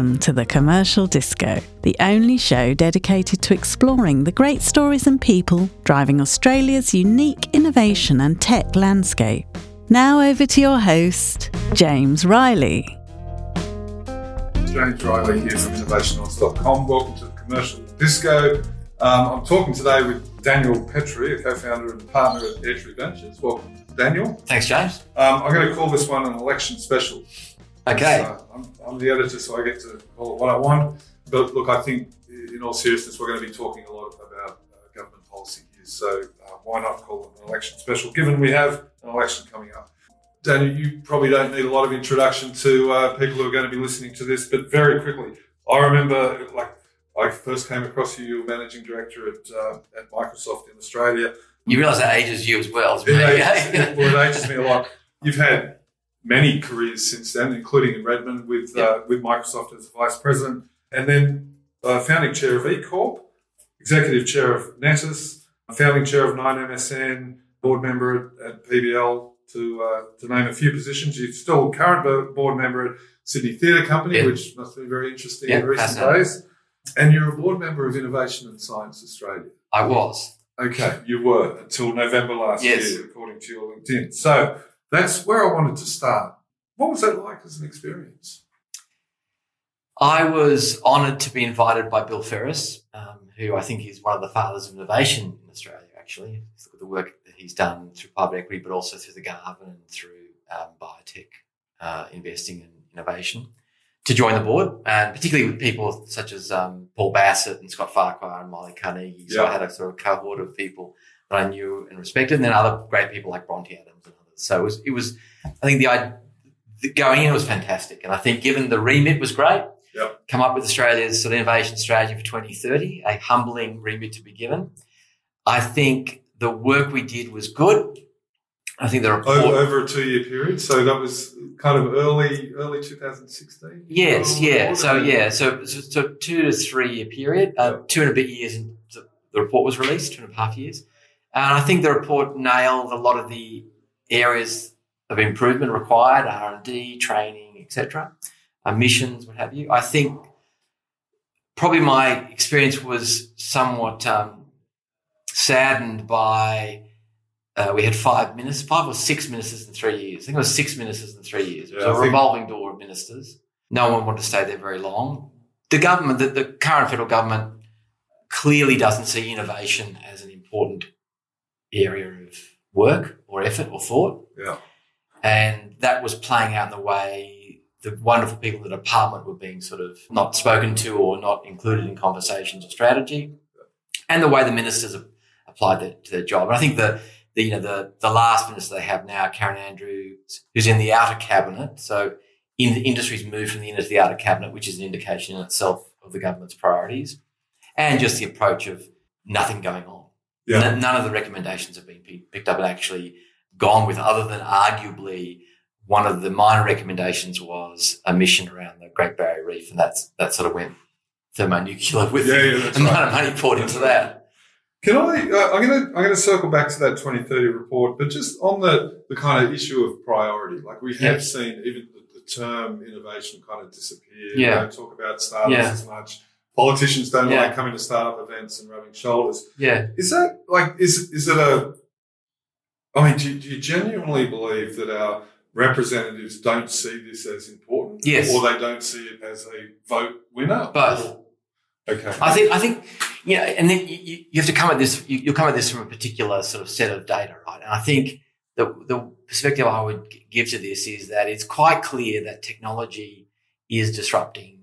Welcome to the Commercial Disco, the only show dedicated to exploring the great stories and people driving Australia's unique innovation and tech landscape. Now over to your host, James Riley. James Riley here from innovationaus.com. Welcome to the Commercial Disco. Um, I'm talking today with Daniel Petre, a co-founder and partner at Airtree Ventures. Welcome, Daniel. Thanks, James. Um, I'm going to call this one an election special. Okay. So I'm, I'm the editor, so I get to call it what I want. But look, I think in all seriousness, we're going to be talking a lot about uh, government policy here. So uh, why not call it an election special, given we have an election coming up? Daniel, you probably don't need a lot of introduction to uh, people who are going to be listening to this, but very quickly, I remember like I first came across you, you were managing director at uh, at Microsoft in Australia. You realise that ages you as well as me. It ages, it, well, it ages me a lot. You've had many careers since then, including in Redmond with Yeah. uh, with Microsoft as vice president, and then uh, founding chair of eCorp, executive chair of Netus, founding chair of 9MSN, board member at, at PBL, to uh, to name a few positions. You're still current bo- board member at Sydney Theatre Company, Yeah. which must be very interesting Yeah, in recent days. And you're a board member of Innovation and Science Australia. I was. Okay, you were until November last Yes. year, according to your LinkedIn. So that's where I wanted to start. What was that like as an experience? I was honoured to be invited by Bill Ferris, um, who I think is one of the fathers of innovation in Australia, actually. Look at the work that he's done through private equity, but also through the Garvan and through um, biotech uh, investing in innovation, to join the board, and particularly with people such as um, Paul Bassat and Scott Farquhar and Maile Carnegie. So Yeah. I had a sort of cohort of people that I knew and respected, and then other great people like Bronte Adams and. So it was, it was I think the, the going in was fantastic, and I think given the remit was great come up with Australia's sort of innovation strategy for 2030, a humbling remit to be given. I think the work we did was good. I think the report. Over, over a two-year period, so that was kind of early, early 2016. yes, yeah. So, yeah. So, so, two to three year period, uh, Yeah. two and a bit years into the report was released, two and a half years. And I think the report nailed a lot of the areas of improvement required, R&D, training, etc., uh, missions, what have you. I think probably my experience was somewhat um, saddened by uh, we had five ministers, five or six ministers in three years. I think it was six ministers in three years. It was Yeah, a think- revolving door of ministers. No one wanted to stay there very long. The government, the, the current federal government, clearly doesn't see innovation as an important area of work or effort or thought. Yeah. And that was playing out in the way the wonderful people in the department were being sort of not spoken to or not included in conversations or strategy, and the way the ministers applied their, to their job. And I think the, the you know the the last minister they have now, Karen Andrews, who's in the outer cabinet. So in the industry's moved from the inner to the outer cabinet, which is an indication in itself of the government's priorities, and just the approach of nothing going on. Yeah. N- none of the recommendations have been pi- picked up and actually gone with, other than arguably one of the minor recommendations was a mission around the Great Barrier Reef, and that's that sort of went thermonuclear with Yeah, the yeah, that's amount right. of money poured That's into right. that. Can I? Uh, I'm going to. I'm going to circle back to that 2030 report, but just on the the kind of issue of priority. Like we have Yeah. seen, even the, the term innovation kind of disappear. Yeah. We don't talk about startups Yeah. as much. Politicians don't Yeah. like coming to startup events and rubbing shoulders. Yeah, Is that like is is it a? I mean, do, do you genuinely believe that our representatives don't see this as important? Yes. or they don't see it as a vote winner? Both. Okay. I think I think you know, and then you, you you have to come at this. You, you'll come at this from a particular sort of set of data, right? And I think the the perspective I would give to this is that it's quite clear that technology is disrupting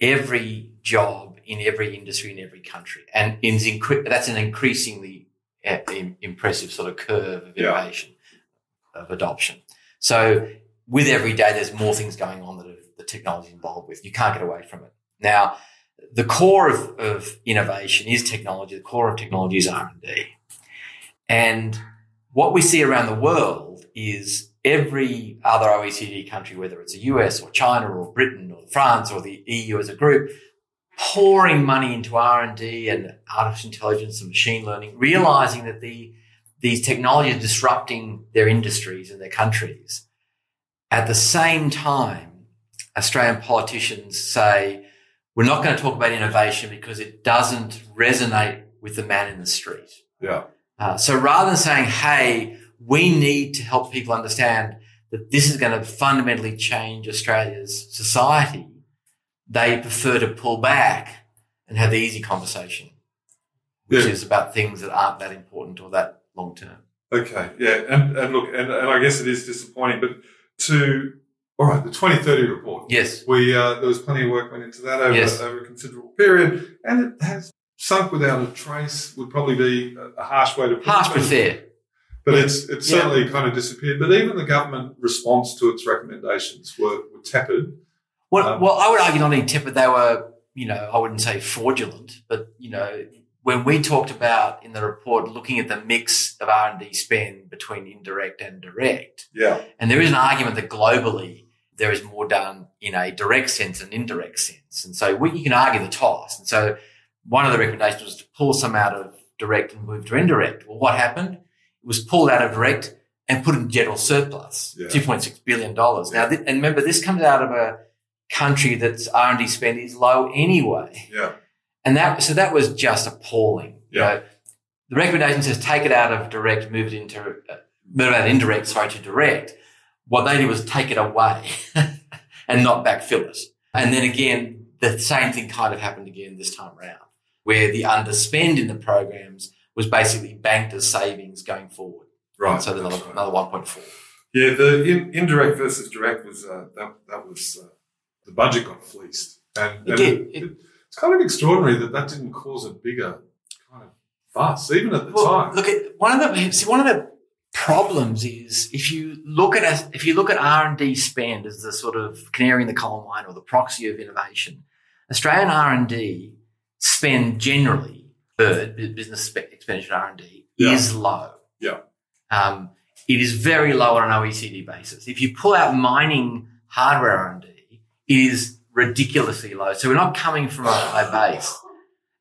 every job in every industry in every country, and incre- that's an increasingly uh, impressive sort of curve of Yeah. innovation of adoption. So with every day, there's more things going on that the technology involved with. You can't get away from it. Now, the core of, of innovation is technology. The core of technology is R and D. And what we see around the world is every other OECD country, whether it's the US or China or Britain or France or the EU as a group, pouring money into R and D and artificial intelligence and machine learning, realizing that the these technologies are disrupting their industries and their countries. At the same time, Australian politicians say, we're not going to talk about innovation because it doesn't resonate with the man in the street. Yeah. Uh, so rather than saying, hey, we need to help people understand that this is going to fundamentally change Australia's society, they prefer to pull back and have the easy conversation, which Yeah. is about things that aren't that important or that long term. Okay, yeah, and, and look, and, and I guess it is disappointing, but to all right, the 2030 report. Yes. We uh, there was plenty of work went into that over, Yes. over a considerable period, and it has sunk without a trace. Would probably be a, harsh way to put it. Harsh it, but fair. But it's it's Yeah. certainly kind of disappeared. But even the government response to its recommendations were, were tepid. Well, Um, well, I would argue not only tepid, they were, you know, I wouldn't say fraudulent, but you know, when we talked about in the report looking at the mix of R and D spend between indirect and direct, Yeah, and there is an argument that globally there is more done in a direct sense and indirect sense, and so we, you can argue the toss. And so one of the recommendations was to pull some out of direct and move to indirect. Well, what happened? Was pulled out of direct and put in general surplus, Yeah. two point six billion dollars. Now, th- and remember, this comes out of a country that's R and D spend is low anyway, yeah, and that so that was just appalling. You Yeah. know, the recommendation says take it out of direct, move it into uh, move it out of indirect, sorry, to direct. What they did was take it away and not backfill it. And then again, the same thing kind of happened again this time around, where the underspend in the programs was basically banked as savings going forward. right. So another, right. another 1.4. Yeah, the in, indirect versus direct was uh, that that was uh, the budget got fleeced, and, It and did. It- it's kind of extraordinary that that didn't cause a bigger kind of fuss, even at the Well, time. look at one of the see one of the problems is if you look at us if you look at R and D spend as the sort of canary in the coal mine or the proxy of innovation, Australian R and D spend generally third business expenditure R and D Yeah. is low. Yeah. Um, it is very low on an OECD basis. If you pull out mining hardware R and D, it is ridiculously low. So we're not coming from a high base.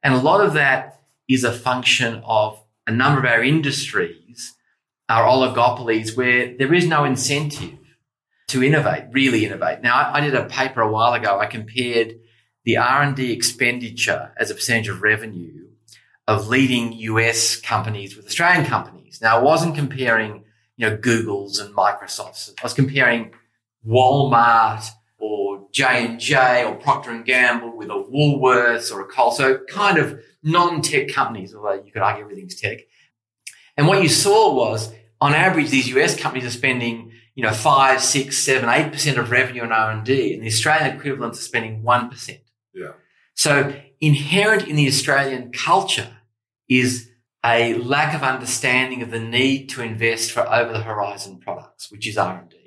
And a lot of that is a function of a number of our industries are oligopolies where there is no incentive to innovate, really innovate. Now, I, I did a paper a while ago. I compared the R&D expenditure as a percentage of revenue of leading US companies with Australian companies. Now, I wasn't comparing, you know, Google's and Microsoft's. I was comparing Walmart or J&J or Procter & Gamble with a Woolworths or a Coles. So kind of non-tech companies, although you could argue everything's tech. And what you saw was, on average, these US companies are spending, you know, five, six, seven, eight percent of revenue on R and D, and the Australian equivalents are spending one percent. Yeah. So inherent in the Australian culture is a lack of understanding of the need to invest for over the horizon products, which is R and D.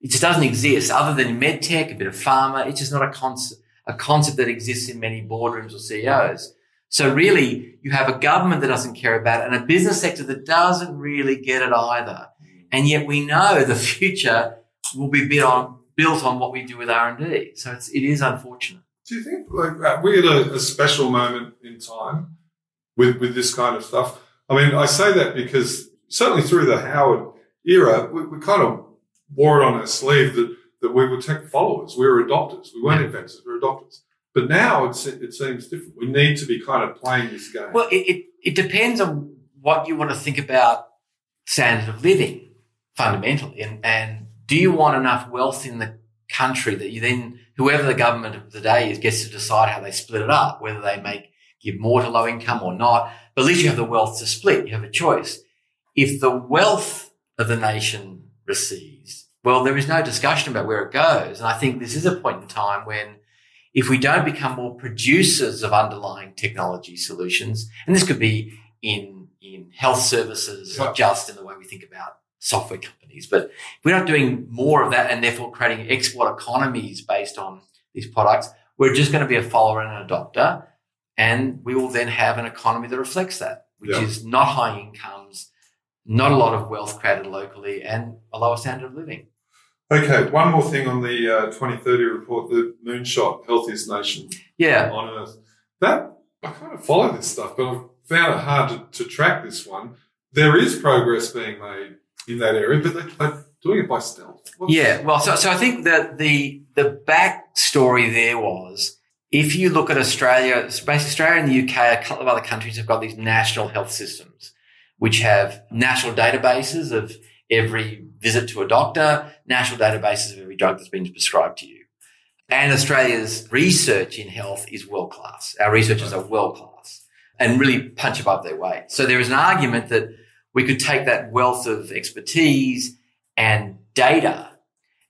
It just doesn't exist other than medtech, a bit of pharma. It's just not a concept, a concept that exists in many boardrooms or CEOs. So really, you have a government that doesn't care about it and a business sector that doesn't really get it either. And yet we know the future will be built on, built on what we do with R&D. So it's, it is unfortunate. Do you think like uh, we had a, a special moment in time with with this kind of stuff? I mean, I say that because certainly through the Howard era, we, we kind of wore it on our sleeve that that we were tech followers, we were adopters, we weren't Yeah. inventors, we were adopters. But now it's, it seems different. We need to be kind of playing this game. Well, it, it, it depends on what you want to think about standard of living fundamentally. And, and do you want enough wealth in the country that you then, whoever the government of the day is, gets to decide how they split it up, whether they make, give more to low income or not. But at least you have the wealth to split. You have a choice. If the wealth of the nation recedes, well, there is no discussion about where it goes. And I think this is a point in time when if we don't become more producers of underlying technology solutions, and this could be in, in health services, not just in the way we think about software companies, but if we're not doing more of that and therefore creating export economies based on these products, we're just going to be a follower and an adopter. And we will then have an economy that reflects that, which Yeah. is not high incomes, not a lot of wealth created locally, and a lower standard of living. okay, one more thing on the uh, 2030 report, the moonshot, healthiest nation Yeah. on earth. That I kind of follow this stuff, but I've found it hard to, to track this one. There is progress being made in that area, but they, they doing it by stealth. What's- Yeah, well, so, so I think that the the backstory there was if you look at Australia, basically Australia and the UK, a couple of other countries have got these national health systems, which have national databases of every visit to a doctor, national databases of every drug that's been prescribed to you. And Australia's research in health is world class. Our researchers are world class and really punch above their weight. So there is an argument that we could take that wealth of expertise and data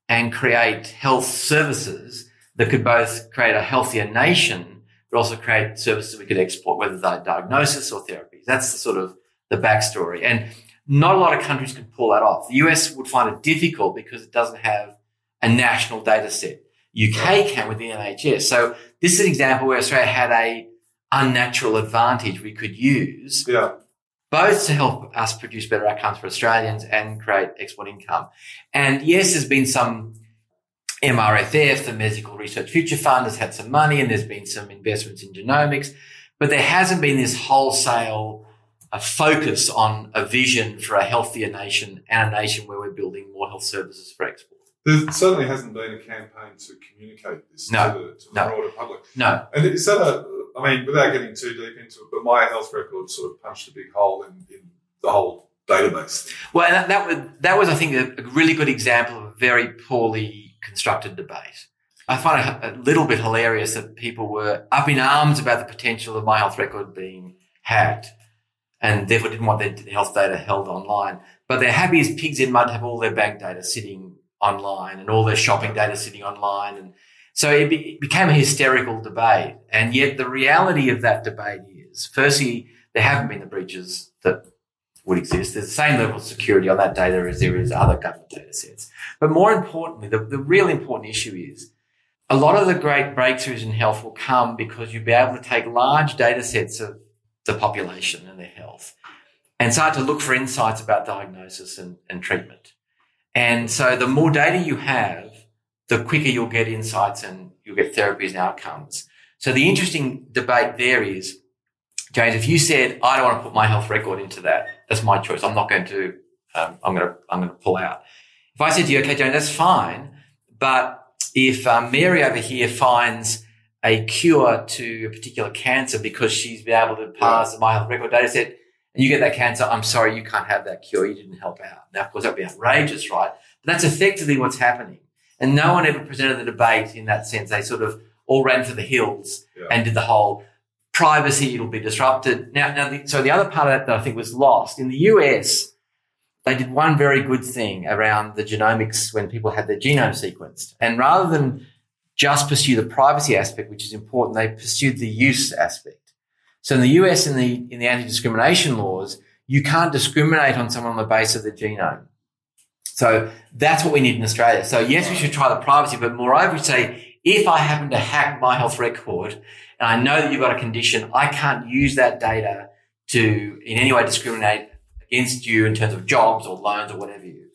and create health services that could both create a healthier nation, but also create services we could export, whether they're diagnosis or therapies. That's the sort of the backstory. And not a lot of countries can pull that off. The US would find it difficult because it doesn't have a national data set. UK can with the NHS. So this is an example where Australia had a unnatural advantage we could use Yeah. both to help us produce better outcomes for Australians and create export income. And yes, there's been some MRFF, the Medical Research Future Fund has had some money and there's been some investments in genomics, but there hasn't been this wholesale uh, focus on a vision for a healthier nation and a nation where we're building more health services for export. There certainly hasn't been a campaign to communicate this No. to the, to the No. broader public. No, And is that a, I mean, without getting too deep into it, but my health record sort of punched a big hole in, in the whole database. Well, that, that was that was, I think, a, a really good example of a very poorly constructed debate. I find it a little bit hilarious that people were up in arms about the potential of my health record being hacked, and therefore didn't want their health data held online. But they're happy as pigs in mud to have all their bank data sitting online and all their shopping data sitting online, and so it, be, it became a hysterical debate. And yet, the reality of that debate is, firstly, there haven't been the breaches that would exist. There's the same level of security on that data as there is other government data sets. But more importantly, the, the really important issue is a lot of the great breakthroughs in health will come because you'll be able to take large data sets of the population and their health and start to look for insights about diagnosis and, and treatment. And so the more data you have, the quicker you'll get insights and you'll get therapies and outcomes. So the interesting debate there is, James, if you said, I don't want to put my health record into that, that's my choice. I'm not going to, um, I'm going to, I'm going to pull out. If I said to you, okay, James, that's fine. But if um, Mary over here finds a cure to a particular cancer because she's been able to pass the my health record data set and you get that cancer, I'm sorry, you can't have that cure. You didn't help out. Now, of course, that'd be outrageous, right? But that's effectively what's happening. And no one ever presented the debate in that sense. They sort of all ran for the hills Yeah. and did the whole privacy, it'll be disrupted. Now, now the, so the other part of that that I think was lost in the US, they did one very good thing around the genomics when people had their genome sequenced. And rather than just pursue the privacy aspect, which is important, they pursued the use aspect. So in the US, in the, in the anti-discrimination laws, you can't discriminate on someone on the basis of the genome. So that's what we need in Australia. So yes, we should try the privacy, but moreover, we say, if I happen to hack my health record and I know that you've got a condition, I can't use that data to in any way discriminate against you in terms of jobs or loans or whatever you.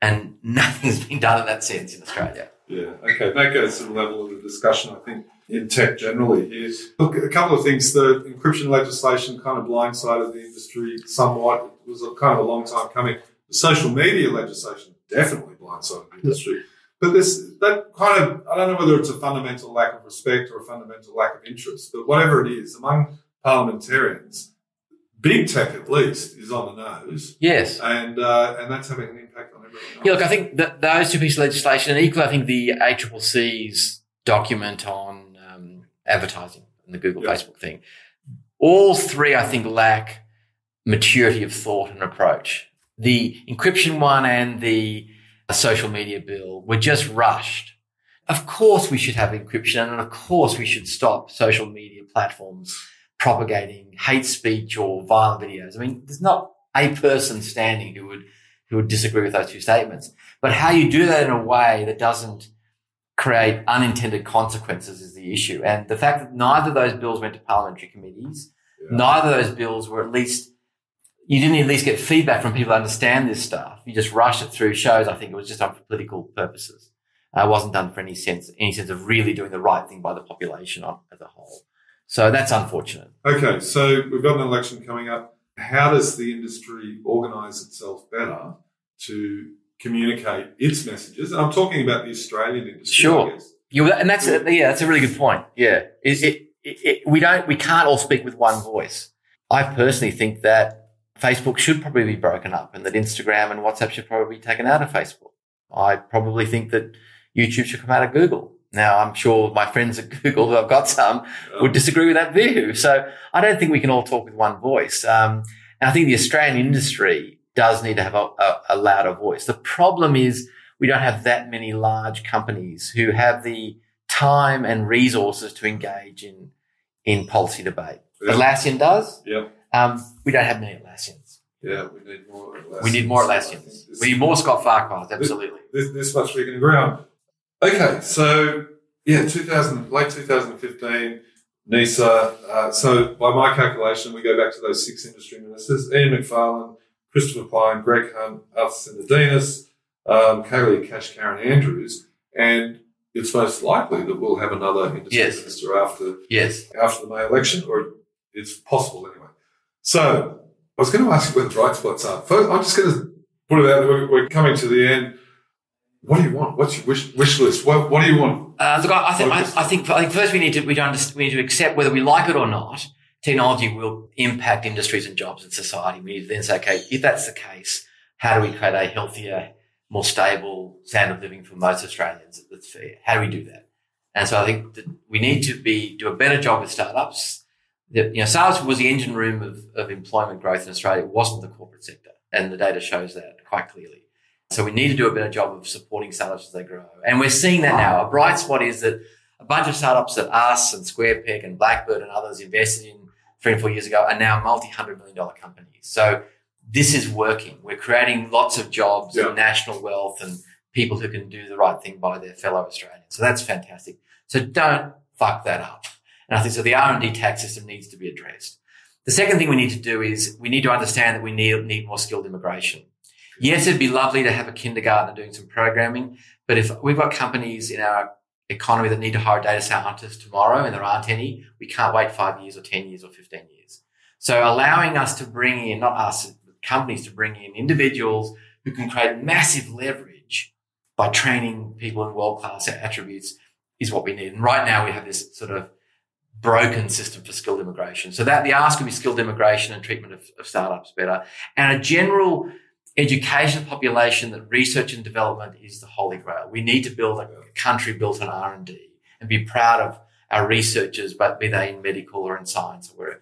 And nothing's been done in that sense in Australia. Yeah, okay. That goes to the level of the discussion, I think, in tech generally here. Look, a couple of things. The encryption legislation kind of blindsided the industry somewhat. It was a kind of a long time coming. The social media legislation definitely blindsided the industry. But this, that kind of, I don't know whether it's a fundamental lack of respect or a fundamental lack of interest, but whatever it is, among parliamentarians, big tech at least is on the nose. Yes. And, uh, and that's having an impact on everyone else. Yeah, look, I think that those two pieces of legislation, and equally, I think the ACCC's document on um, advertising and the Google Yeah. Facebook thing, all three, I think, lack maturity of thought and approach. The encryption one and the social media bill were just rushed. Of course, we should have encryption, and of course, we should stop social media platforms propagating hate speech or violent videos. I mean, there's not a person standing who would who would disagree with those two statements. But how you do that in a way that doesn't create unintended consequences is the issue. And the fact that neither of those bills went to parliamentary committees, Yeah. neither of those bills were at least, you didn't at least get feedback from people who understand this stuff. You just rushed it through shows. I think it was just done for political purposes. Uh, it wasn't done for any sense, any sense of really doing the right thing by the population on, as a whole. So that's unfortunate. Okay, so we've got an election coming up. How does the industry organise itself better to communicate its messages. And I'm talking about the Australian industry. Sure. I guess. Yeah, and that's a, yeah, that's a really good point. Yeah, it, it, it, it, we don't, we can't all speak with one voice. I personally think that Facebook should probably be broken up, and that Instagram and WhatsApp should probably be taken out of Facebook. I probably think that YouTube should come out of Google. Now, I'm sure my friends at Google, who I've got some, would disagree with that view. So I don't think we can all talk with one voice. Um, and I think the Australian industry does need to have a, a, a louder voice. The problem is we don't have that many large companies who have the time and resources to engage in in policy debate. Yeah. Atlassian does. Yeah. Um, we don't have many Atlassians. Yeah, we need more. Atlassians. We need more Atlassians. We need more Scott Farquhars. Absolutely. This, this much we can agree on. Okay, so yeah, 2000, late 2015, NISA. Uh, so by my calculation, we go back to those six industry ministers: Ian Macfarlane, Christopher Pyne, Greg Hunt, Arthur Sinodinos, um, Kaylee Cash, Karen Andrews, and it's most likely that we'll have another industry Yes. minister after Yes. after the May election, or it's possible anyway. So I was going to ask you where the bright spots are. First, I'm just going to put it out. there. We're, we're coming to the end. What do you want? What's your wish, wish list? What, what do you want? Uh, look, I, I think I, I think I think first we need to we don't we need to accept whether we like it or not. Technology will impact industries and jobs and society. We need to then say, okay, if that's the case, how do we create a healthier, more stable standard of living for most Australians that's fair? How do we do that? And so I think that we need to be do a better job with startups. The, you know, startups was the engine room of, of employment growth in Australia. It wasn't the corporate sector, and the data shows that quite clearly. So we need to do a better job of supporting startups as they grow. And we're seeing that now. A bright spot is that a bunch of startups that us and SquarePeg and Blackbird and others invested in three and four years ago are now multi-hundred million dollar companies. So this is working. We're creating lots of jobs Yeah. and national wealth and people who can do the right thing by their fellow Australians. So that's fantastic. So don't fuck that up. And I think so the R&D tax system needs to be addressed. The second thing we need to do is we need to understand that we need, need more skilled immigration. Yes, it'd be lovely to have a kindergarten doing some programming, but if we've got companies in our economy that need to hire data scientists tomorrow and there aren't any, we can't wait five years or 10 years or 15 years. So allowing us to bring in, not us, companies to bring in individuals who can create massive leverage by training people in world-class attributes is what we need. And right now we have this sort of broken system for skilled immigration. So that the ask would be skilled immigration and treatment of, of startups better and a general education population that research and development is the holy grail. We need to build a country built on R&D and be proud of our researchers, but be they in medical or in science or wherever.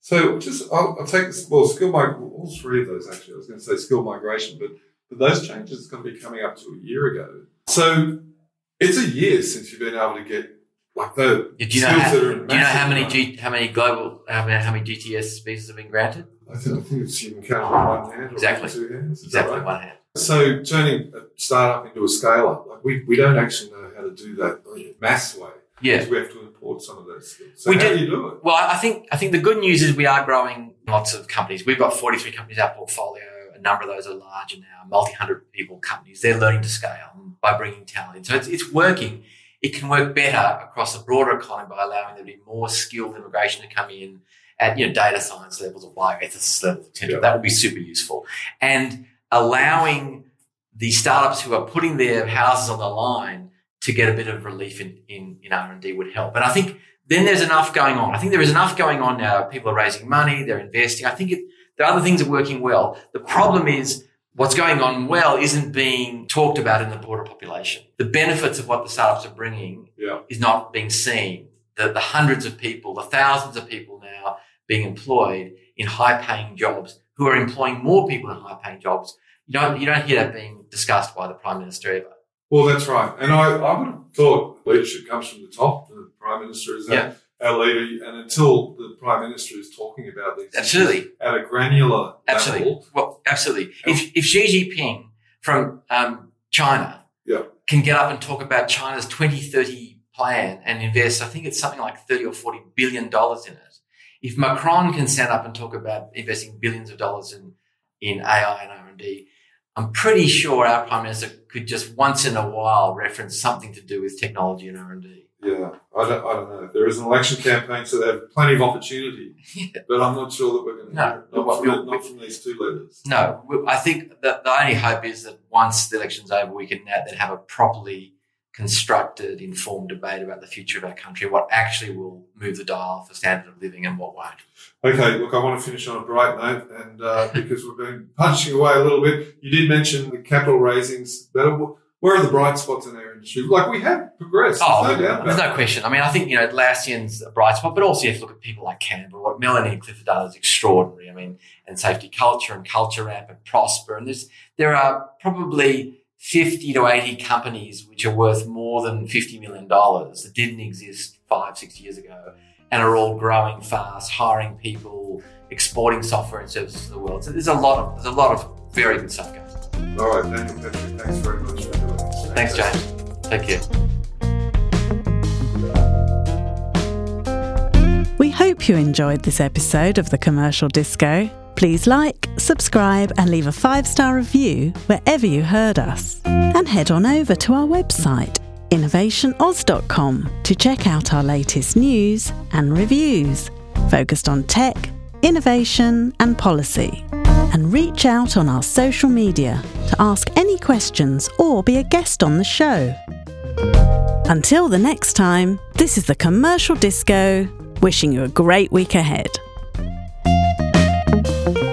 So just I'll, I'll take this. Well, skill mig- all three of those actually. I was going to say skill migration, but but those changes are going to be coming up to a year ago. So it's a year since you've been able to get like the Do you know how, do you know how many. G, how many global how many, how many GTS visas have been granted? I think, I think it's you can count on one hand or Exactly. two hands. Exactly right? one hand. So turning a uh, startup into a scale up, like we, we don't actually know how to do that mass way. Yeah. We have to import some of those skills. So We how do- do you do it? Well, I think I think the good news is we are growing lots of companies. We've got 43 companies in our portfolio. A number of those are larger now, multi-hundred people companies. They're learning to scale by bringing talent in. So it's, it's working. It can work better across a broader economy by allowing there to be more skilled immigration to come in at you know data science levels or bioethicist levels, etc. Yeah. That would be super useful. And allowing the startups who are putting their houses on the line to get a bit of relief in, in, in R&D would help. And I think then there's enough going on. I think there is enough going on now. People are raising money, they're investing. I think it, are other things are working well. The problem is what's going on well isn't being talked about in the broader population. The benefits of what the startups are bringing Yeah. is not being seen. The, the hundreds of people, the thousands of people being employed in high paying jobs who are employing more people in high paying jobs. You don't, you don't hear that being discussed by the Prime Minister ever. Well, that's right. And I, I would have thought leadership comes from the top. The Prime Minister is Yeah. our, leader. And until the Prime Minister is talking about these Absolutely. at a granular Absolutely. level, Well, absolutely. If, if Xi Jinping from um, China Yeah. can get up and talk about China's 2030 plan and invest, I think it's something like 30 or 40 billion dollars in it. If Macron can stand up and talk about investing billions of dollars in, in AI and R&D, I'm pretty sure our Prime Minister could just once in a while reference something to do with technology and R&D. Yeah, I don't, I don't know. There is an election campaign, so they have plenty of opportunity. Yeah. But I'm not sure that we're going to No. hear it. Not, Well, from, we'll- not from these two leaders. No, I think that the only hope is that once the election's over, we can now then have a properly constructed, informed debate about the future of our country, what actually will move the dial for standard of living and what won't. Okay, look, I want to finish on a bright note, and uh, because we've been punching away a little bit, you did mention the capital raisings. Better, where are the bright spots in our industry? Like we have progressed. Oh, there's no doubt there's no question. I mean, I think, you know, Atlassian's a bright spot, but also you have to look at people like Canva. What Melanie and Clifford done is extraordinary. I mean, and SafetyCulture and Culture Amp and Prospa. And there's, there are probably 50 to 80 companies which are worth more than $50 million that didn't exist five, six years ago and are all growing fast, hiring people, exporting software and services to the world. So there's a lot of, there's a lot of very good stuff going on. that. All right, Daniel Patrick, thanks very much for doing this. Thanks, James. Take care. We hope you enjoyed this episode of The Commercial Disco. Please like, subscribe, and leave a five star review wherever you heard us. And head on over to our website, innovationaus.com, to check out our latest news and reviews focused on tech, innovation, and policy. And reach out on our social media to ask any questions or be a guest on the show. Until the next time, this is the Commercial Disco, wishing you a great week ahead you